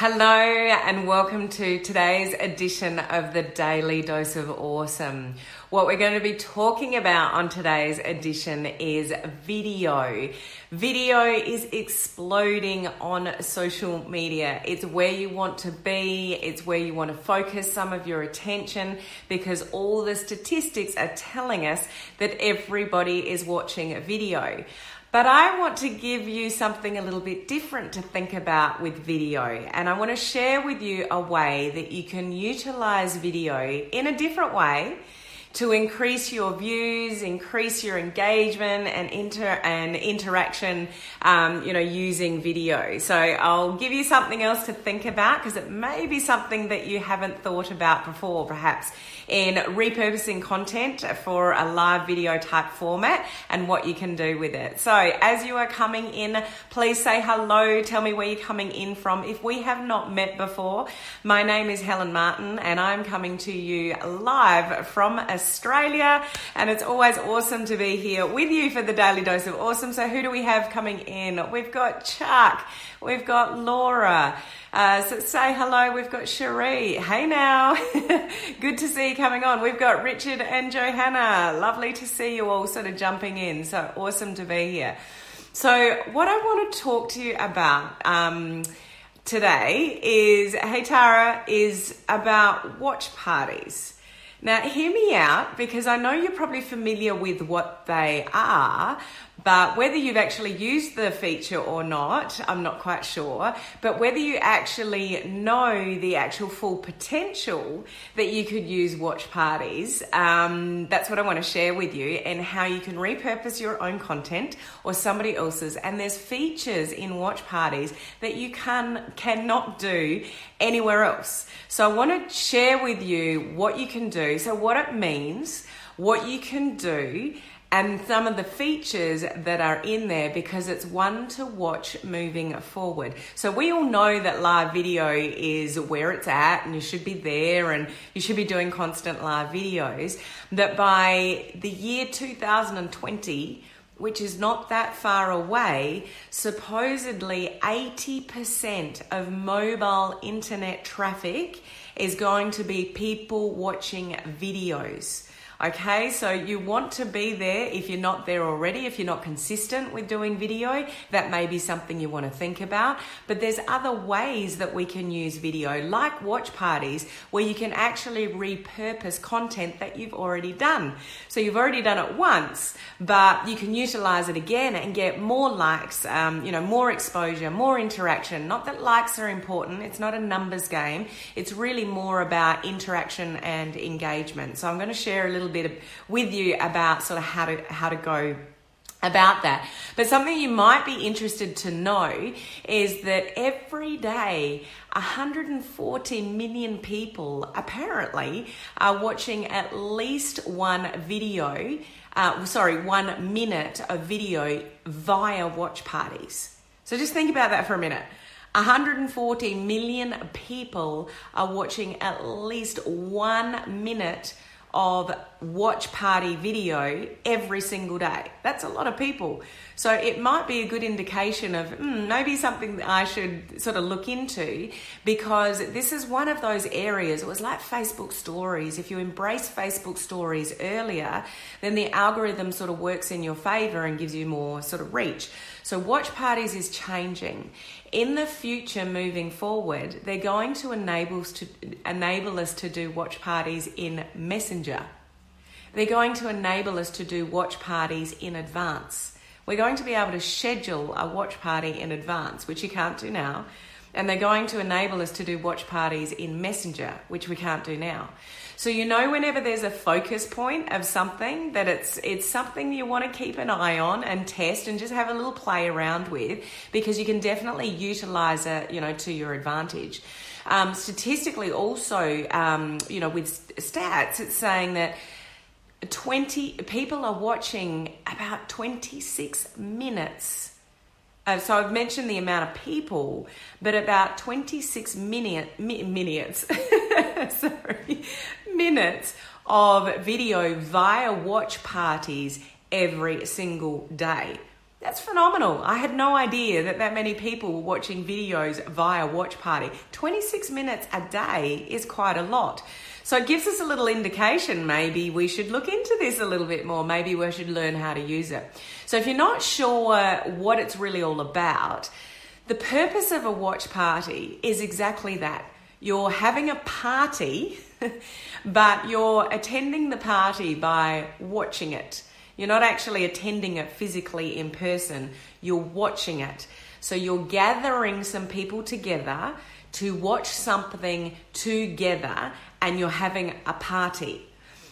Hello, and welcome to today's edition of the Daily Dose of Awesome. What we're going to be talking about on today's edition is video. Video is exploding on social media. It's where you want to be, it's where you want to focus some of your attention because all the statistics are telling us that everybody is watching a video. But I want to give you something a little bit different to think about with video. And I want to share with you a way that you can utilize video in a different way to increase your views, increase your engagement and inter and interaction, um, you know, using video. So I'll give you something else to think about because it may be something that you haven't thought about before, perhaps in repurposing content for a live video type format and what you can do with it. So as you are coming in, please say hello. Tell me where you're coming in from. If we have not met before, my name is Helen Martin and I'm coming to you live from Australia. And it's always awesome to be here with you for the Daily Dose of Awesome. So who do we have coming in? We've got Chuck. We've got Laura. Uh, so say hello. We've got Cherie. Hey now. Good to see you coming on. We've got Richard and Johanna. Lovely to see you all sort of jumping in. So awesome to be here. So, what I want to talk to you about um, today is Hey Tara, is about watch parties. Now, hear me out because I know you're probably familiar with what they are, but whether you've actually used the feature or not, I'm not quite sure. But whether you actually know the actual full potential that you could use watch parties, um, that's what I want to share with you and how you can repurpose your own content or somebody else's. And there's features in watch parties that you can cannot do anywhere else. So I want to share with you what you can do. So what it means, what you can do and some of the features that are in there because it's one to watch moving forward. So we all know that live video is where it's at and you should be there and you should be doing constant live videos. That by the year 2020, which is not that far away, supposedly 80% of mobile internet traffic is going to be people watching videos. Okay, so you want to be there if you're not there already, if you're not consistent with doing video, that may be something you want to think about. But there's other ways that we can use video, like watch parties, where you can actually repurpose content that you've already done. So you've already done it once, but you can utilize it again and get more likes, um, you know, more exposure, more interaction. Not that likes are important, it's not a numbers game, it's really more about interaction and engagement. So I'm going to share a little little bit with you about sort of how to how to go about that. But something you might be interested to know is that every day 140 million people apparently are watching at least one video, uh, sorry, one minute of video via watch parties. So just think about that for a minute. 140 million people are watching at least one minute of watch party video every single day. That's a lot of people. So it might be a good indication of mm, maybe something that I should sort of look into because this is one of those areas. It was like Facebook stories. If you embrace Facebook stories earlier, then the algorithm sort of works in your favor and gives you more sort of reach. So watch parties is changing. In the future, moving forward, they're going to enable us to enable us to do watch parties in Messenger. They're going to enable us to do watch parties in advance. We're going to be able to schedule a watch party in advance, which you can't do now. And they're going to enable us to do watch parties in Messenger, which we can't do now. So you know whenever there's a focus point of something that it's it's something you want to keep an eye on and test and just have a little play around with because you can definitely utilize it, you know, to your advantage. Um, statistically, also, um, you know, with stats, it's saying that 20 people are watching about 26 minutes. Uh, so I've mentioned the amount of people, but about 26 minute, mi- minutes, sorry, minutes of video via watch parties every single day. That's phenomenal. I had no idea that that many people were watching videos via Watch Party. 26 minutes a day is quite a lot. So it gives us a little indication maybe we should look into this a little bit more. Maybe we should learn how to use it. So if you're not sure what it's really all about, the purpose of a watch party is exactly that. You're having a party, but you're attending the party by watching it. You're not actually attending it physically in person, you're watching it. So you're gathering some people together to watch something together and you're having a party.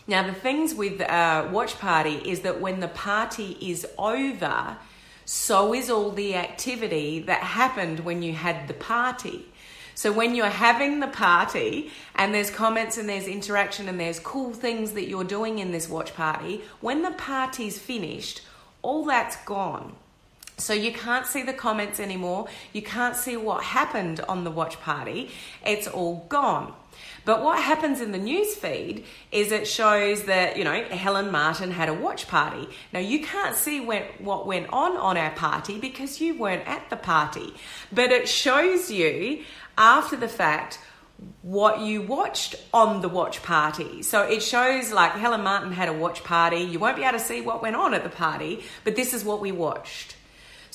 Now, the things with a watch party is that when the party is over, so is all the activity that happened when you had the party. So when you're having the party and there's comments and there's interaction and there's cool things that you're doing in this watch party, when the party's finished, all that's gone. So you can't see the comments anymore. You can't see what happened on the watch party. It's all gone. But what happens in the news feed is it shows that, you know, Helen Martin had a watch party. Now, you can't see what went on on our party because you weren't at the party. But it shows you after the fact what you watched on the watch party. So it shows like Helen Martin had a watch party. You won't be able to see what went on at the party, but this is what we watched.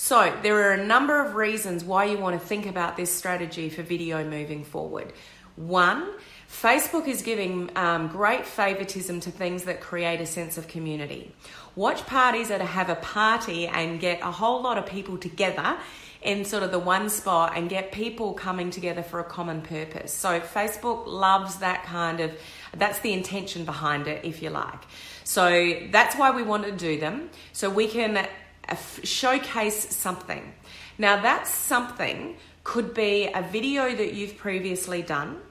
So, there are a number of reasons why you want to think about this strategy for video moving forward. One, Facebook is giving um, great favoritism to things that create a sense of community. Watch parties are to have a party and get a whole lot of people together in sort of the one spot and get people coming together for a common purpose. So Facebook loves that kind of that's the intention behind it if you like. So that's why we want to do them so we can showcase something. Now, that something could be a video that you've previously done,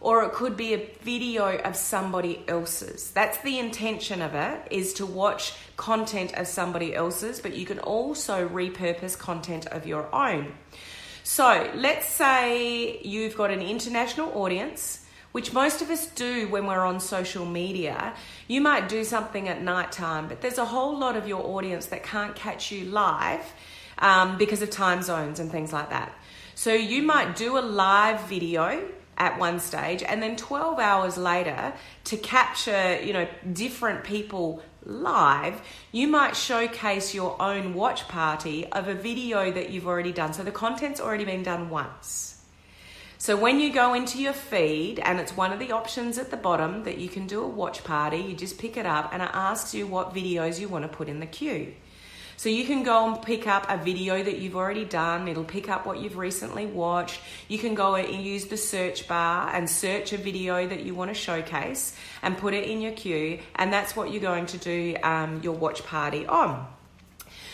or it could be a video of somebody else's. That's the intention of it, is to watch content of somebody else's, but you can also repurpose content of your own. So, let's say you've got an international audience which most of us do when we're on social media. You might do something at night time, but there's a whole lot of your audience that can't catch you live um, because of time zones and things like that. So you might do a live video at one stage and then 12 hours later to capture you know different people live you might showcase your own watch party of a video that you've already done so the content's already been done once so when you go into your feed, and it's one of the options at the bottom that you can do a watch party, you just pick it up and it asks you what videos you want to put in the queue. So you can go and pick up a video that you've already done. It'll pick up what you've recently watched. You can go and use the search bar and search a video that you want to showcase and put it in your queue. And that's what you're going to do um, your watch party on.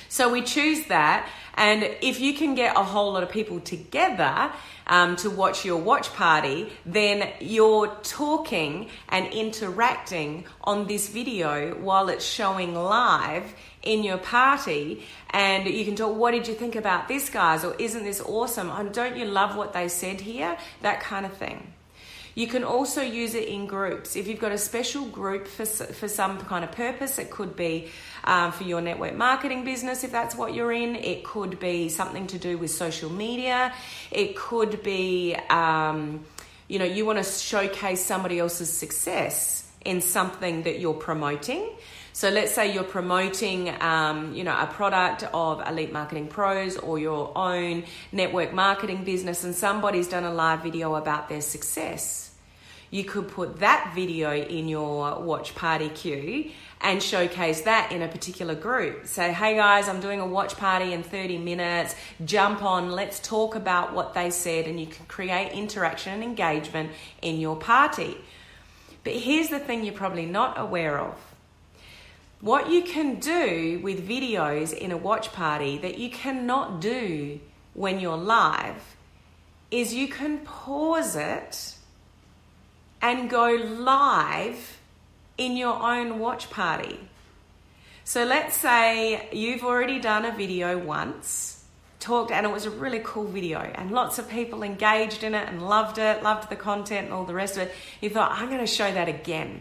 So we choose that. And if you can get a whole lot of people together um, to watch your watch party, then you're talking and interacting on this video while it's showing live in your party. And you can talk what did you think about this guys? Or isn't this awesome? And don't you love what they said here? That kind of thing you can also use it in groups. If you've got a special group for, for some kind of purpose, it could be um, for your network marketing business, if that's what you're in. It could be something to do with social media. It could be, um, you know, you want to showcase somebody else's success in something that you're promoting. So let's say you're promoting, um, you know, a product of Elite Marketing Pros or your own network marketing business, and somebody's done a live video about their success you could put that video in your watch party queue and showcase that in a particular group. Say, hey guys, I'm doing a watch party in 30 minutes. Jump on, let's talk about what they said, and you can create interaction and engagement in your party. But here's the thing you're probably not aware of. What you can do with videos in a watch party that you cannot do when you're live is you can pause it and go live in your own watch party. So let's say you've already done a video once, talked, and it was a really cool video, and lots of people engaged in it and loved it, loved the content and all the rest of it. You thought, I'm going to show that again.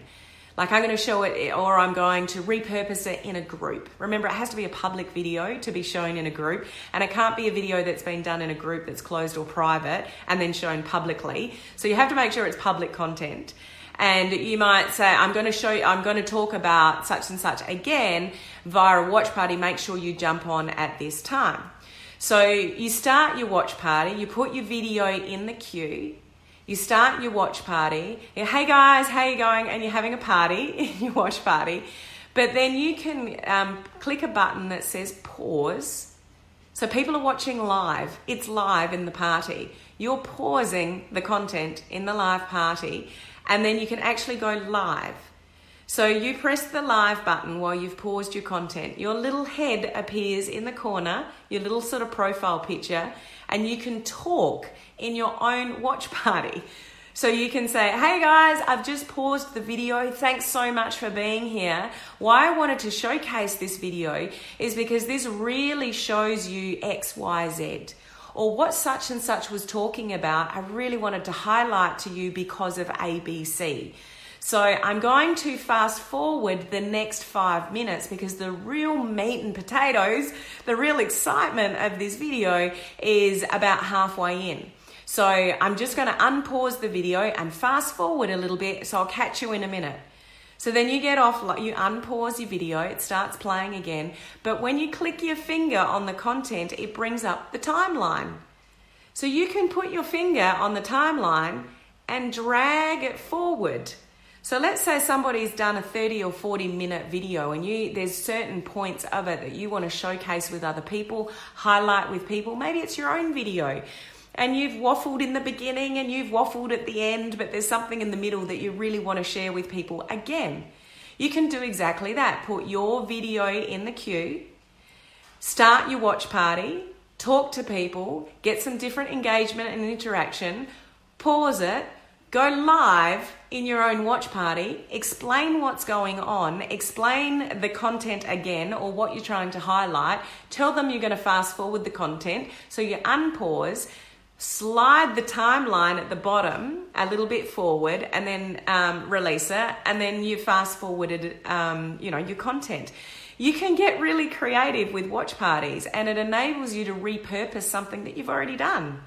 Like I'm going to show it or I'm going to repurpose it in a group. Remember, it has to be a public video to be shown in a group, and it can't be a video that's been done in a group that's closed or private and then shown publicly. So you have to make sure it's public content. And you might say, I'm going to show you, I'm going to talk about such and such again via a watch party. Make sure you jump on at this time. So you start your watch party, you put your video in the queue, you start your watch party. hey guys, how you going? And you're having a party in your watch party. But then you can um, click a button that says pause. So people are watching live. It's live in the party. You're pausing the content in the live party, and then you can actually go live. So you press the live button while you've paused your content. Your little head appears in the corner, your little sort of profile picture, and you can talk in your own watch party. So you can say, hey guys, I've just paused the video. Thanks so much for being here. Why I wanted to showcase this video is because this really shows you X, Y, Z. Or what such and such was talking about, I really wanted to highlight to you because of ABC. So I'm going to fast forward the next five minutes because the real meat and potatoes, the real excitement of this video is about halfway in. So I'm just going to unpause the video and fast forward a little bit. So I'll catch you in a minute. So then you get off, you unpause your video, it starts playing again. But when you click your finger on the content, it brings up the timeline. So you can put your finger on the timeline and drag it forward. So let's say somebody's done a 30 or 40 minute video and you there's certain points of it that you want to showcase with other people, highlight with people. Maybe it's your own video and you've waffled in the beginning and you've waffled at the end, but there's something in the middle that you really want to share with people again. You can do exactly that. Put your video in the queue, start your watch party, talk to people, get some different engagement and interaction, pause it, Go live in your own watch party, explain what's going on, explain the content again or what you're trying to highlight. Tell them you're going to fast forward the content. So you unpause, slide the timeline at the bottom a little bit forward, and then um, release it, and then you fast forwarded, um, you know, your content. You can get really creative with watch parties, and it enables you to repurpose something that you've already done.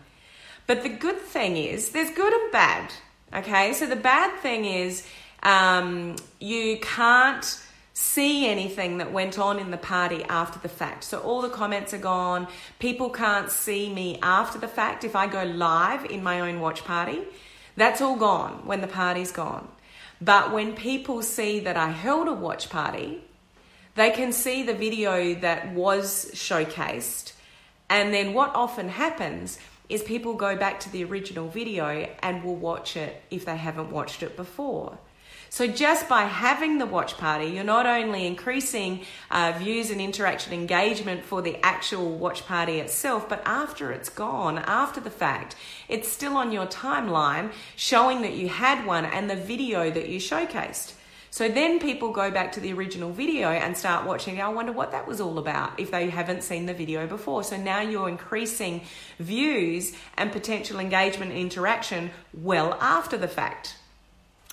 But the good thing is, there's good and bad. Okay, so the bad thing is um, you can't see anything that went on in the party after the fact. So all the comments are gone. People can't see me after the fact if I go live in my own watch party. That's all gone when the party's gone. But when people see that I held a watch party, they can see the video that was showcased. And then what often happens is people go back to the original video and will watch it if they haven't watched it before. So, just by having the watch party, you're not only increasing uh, views and interaction engagement for the actual watch party itself, but after it's gone, after the fact, it's still on your timeline showing that you had one and the video that you showcased. So then people go back to the original video and start watching. I wonder what that was all about if they haven't seen the video before. So now you're increasing views and potential engagement and interaction well after the fact.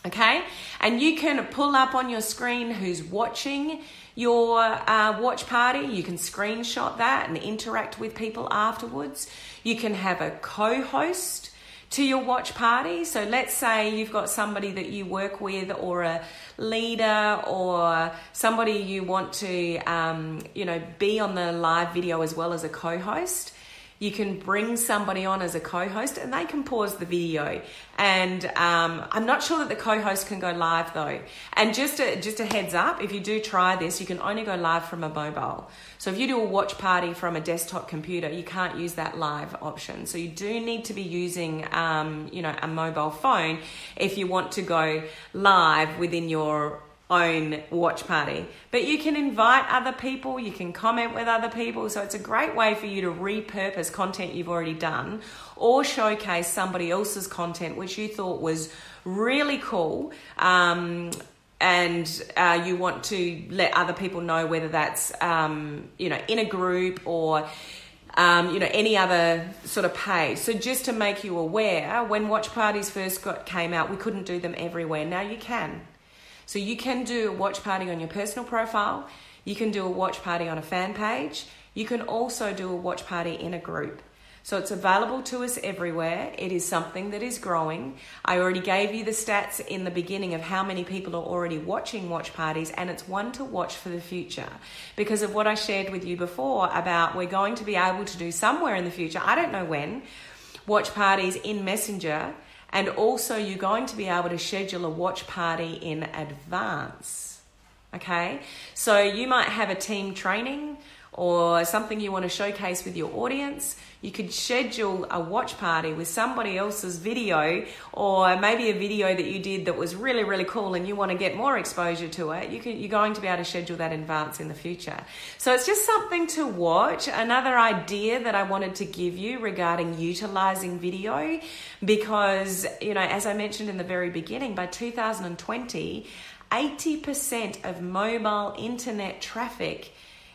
Okay? And you can pull up on your screen who's watching your uh, watch party. You can screenshot that and interact with people afterwards. You can have a co host to your watch party. So let's say you've got somebody that you work with or a leader or somebody you want to, um, you know, be on the live video as well as a co-host. You can bring somebody on as a co host and they can pause the video. And um, I'm not sure that the co host can go live though. And just a, just a heads up if you do try this, you can only go live from a mobile. So if you do a watch party from a desktop computer, you can't use that live option. So you do need to be using, um, you know, a mobile phone if you want to go live within your own watch party. But you can invite other people, you can comment with other people. So it's a great way for you to repurpose content you've already done or showcase somebody else's content which you thought was really cool. Um, and uh, you want to let other people know whether that's um, you know in a group or um, you know any other sort of page. So just to make you aware, when watch parties first got, came out, we couldn't do them everywhere. Now you can. So you can do a watch party on your personal profile, you can do a watch party on a fan page, you can also do a watch party in a group. So it's available to us everywhere. It is something that is growing. I already gave you the stats in the beginning of how many people are already watching watch parties, and it's one to watch for the future because of what I shared with you before about we're going to be able to do somewhere in the future. I don't know when watch parties in Messenger, and also you're going to be able to schedule a watch party in advance. Okay, so you might have a team training or something you want to showcase with your audience, you could schedule a watch party with somebody else's video or maybe a video that you did that was really, really cool and you want to get more exposure to it. You can, you're going to be able to schedule that in advance in the future. So it's just something to watch. Another idea that I wanted to give you regarding utilizing video because, you know, as I mentioned in the very beginning, by 2020, 80% of mobile internet traffic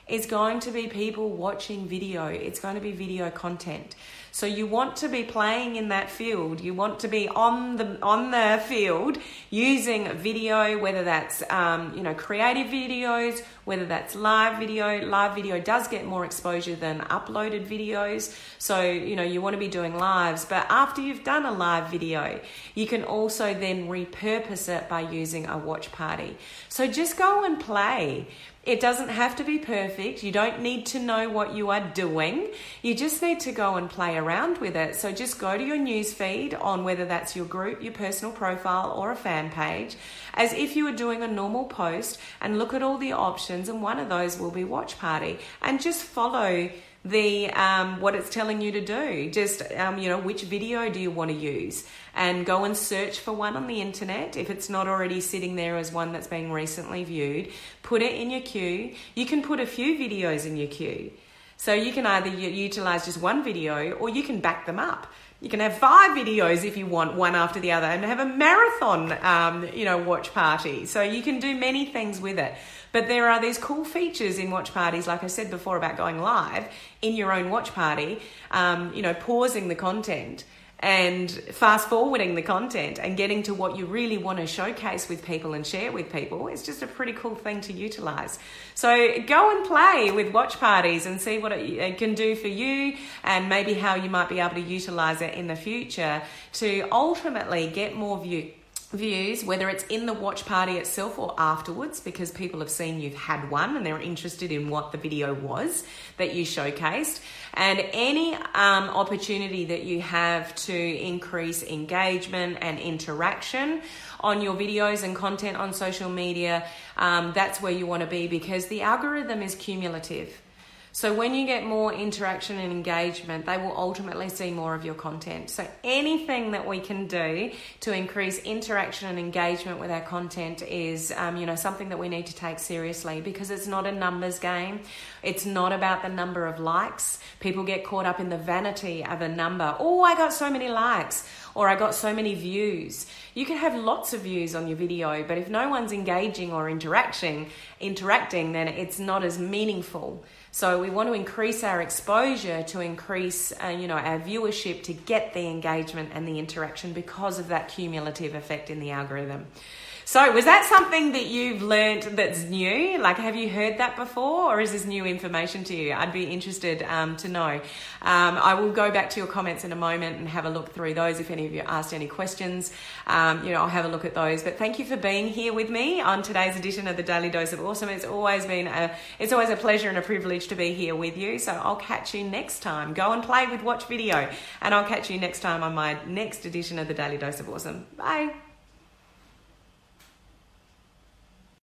is going to be people watching video. It's going to be video content. So you want to be playing in that field. You want to be on the on the field using video, whether that's um, you know creative videos, whether that's live video. Live video does get more exposure than uploaded videos. So you know you want to be doing lives. But after you've done a live video, you can also then repurpose it by using a watch party. So just go and play. It doesn't have to be perfect. You don't need to know what you are doing. You just need to go and play around with it. So just go to your news feed on whether that's your group, your personal profile, or a fan page, as if you were doing a normal post, and look at all the options. And one of those will be Watch Party. And just follow the um, what it's telling you to do. Just um, you know, which video do you want to use, and go and search for one on the internet if it's not already sitting there as one that's being recently viewed. Put it in your queue. You can put a few videos in your queue, so you can either utilize just one video or you can back them up. You can have five videos if you want, one after the other, and have a marathon, um, you know, watch party. So you can do many things with it. But there are these cool features in watch parties, like I said before about going live in your own watch party, um, you know, pausing the content and fast forwarding the content and getting to what you really want to showcase with people and share with people it's just a pretty cool thing to utilize. So go and play with watch parties and see what it can do for you and maybe how you might be able to utilize it in the future to ultimately get more view views, whether it's in the watch party itself or afterwards, because people have seen you've had one and they're interested in what the video was that you showcased, and any um, opportunity that you have to increase engagement and interaction on your videos and content on social media, um, that's where you want to be because the algorithm is cumulative. So when you get more interaction and engagement, they will ultimately see more of your content. So anything that we can do to increase interaction and engagement with our content is, um, you know, something that we need to take seriously because it's not a numbers game. It's not about the number of likes. People get caught up in the vanity of a number. Oh, I got so many likes or I got so many views. You can have lots of views on your video, but if no one's engaging or interacting, interacting, then it's not as meaningful. So we want to increase our exposure to increase, uh, you know, our viewership to get the engagement and the interaction because of that cumulative effect in the algorithm. So, was that something that you've learned that's new? Like, have you heard that before, or is this new information to you? I'd be interested um, to know. Um, I will go back to your comments in a moment and have a look through those. If any of you asked any questions, um, you know, I'll have a look at those. But thank you for being here with me on today's edition of the Daily Dose of Awesome. It's always been a, it's always a pleasure and a privilege to be here with you. So I'll catch you next time. Go and play with Watch Video, and I'll catch you next time on my next edition of the Daily Dose of Awesome. Bye.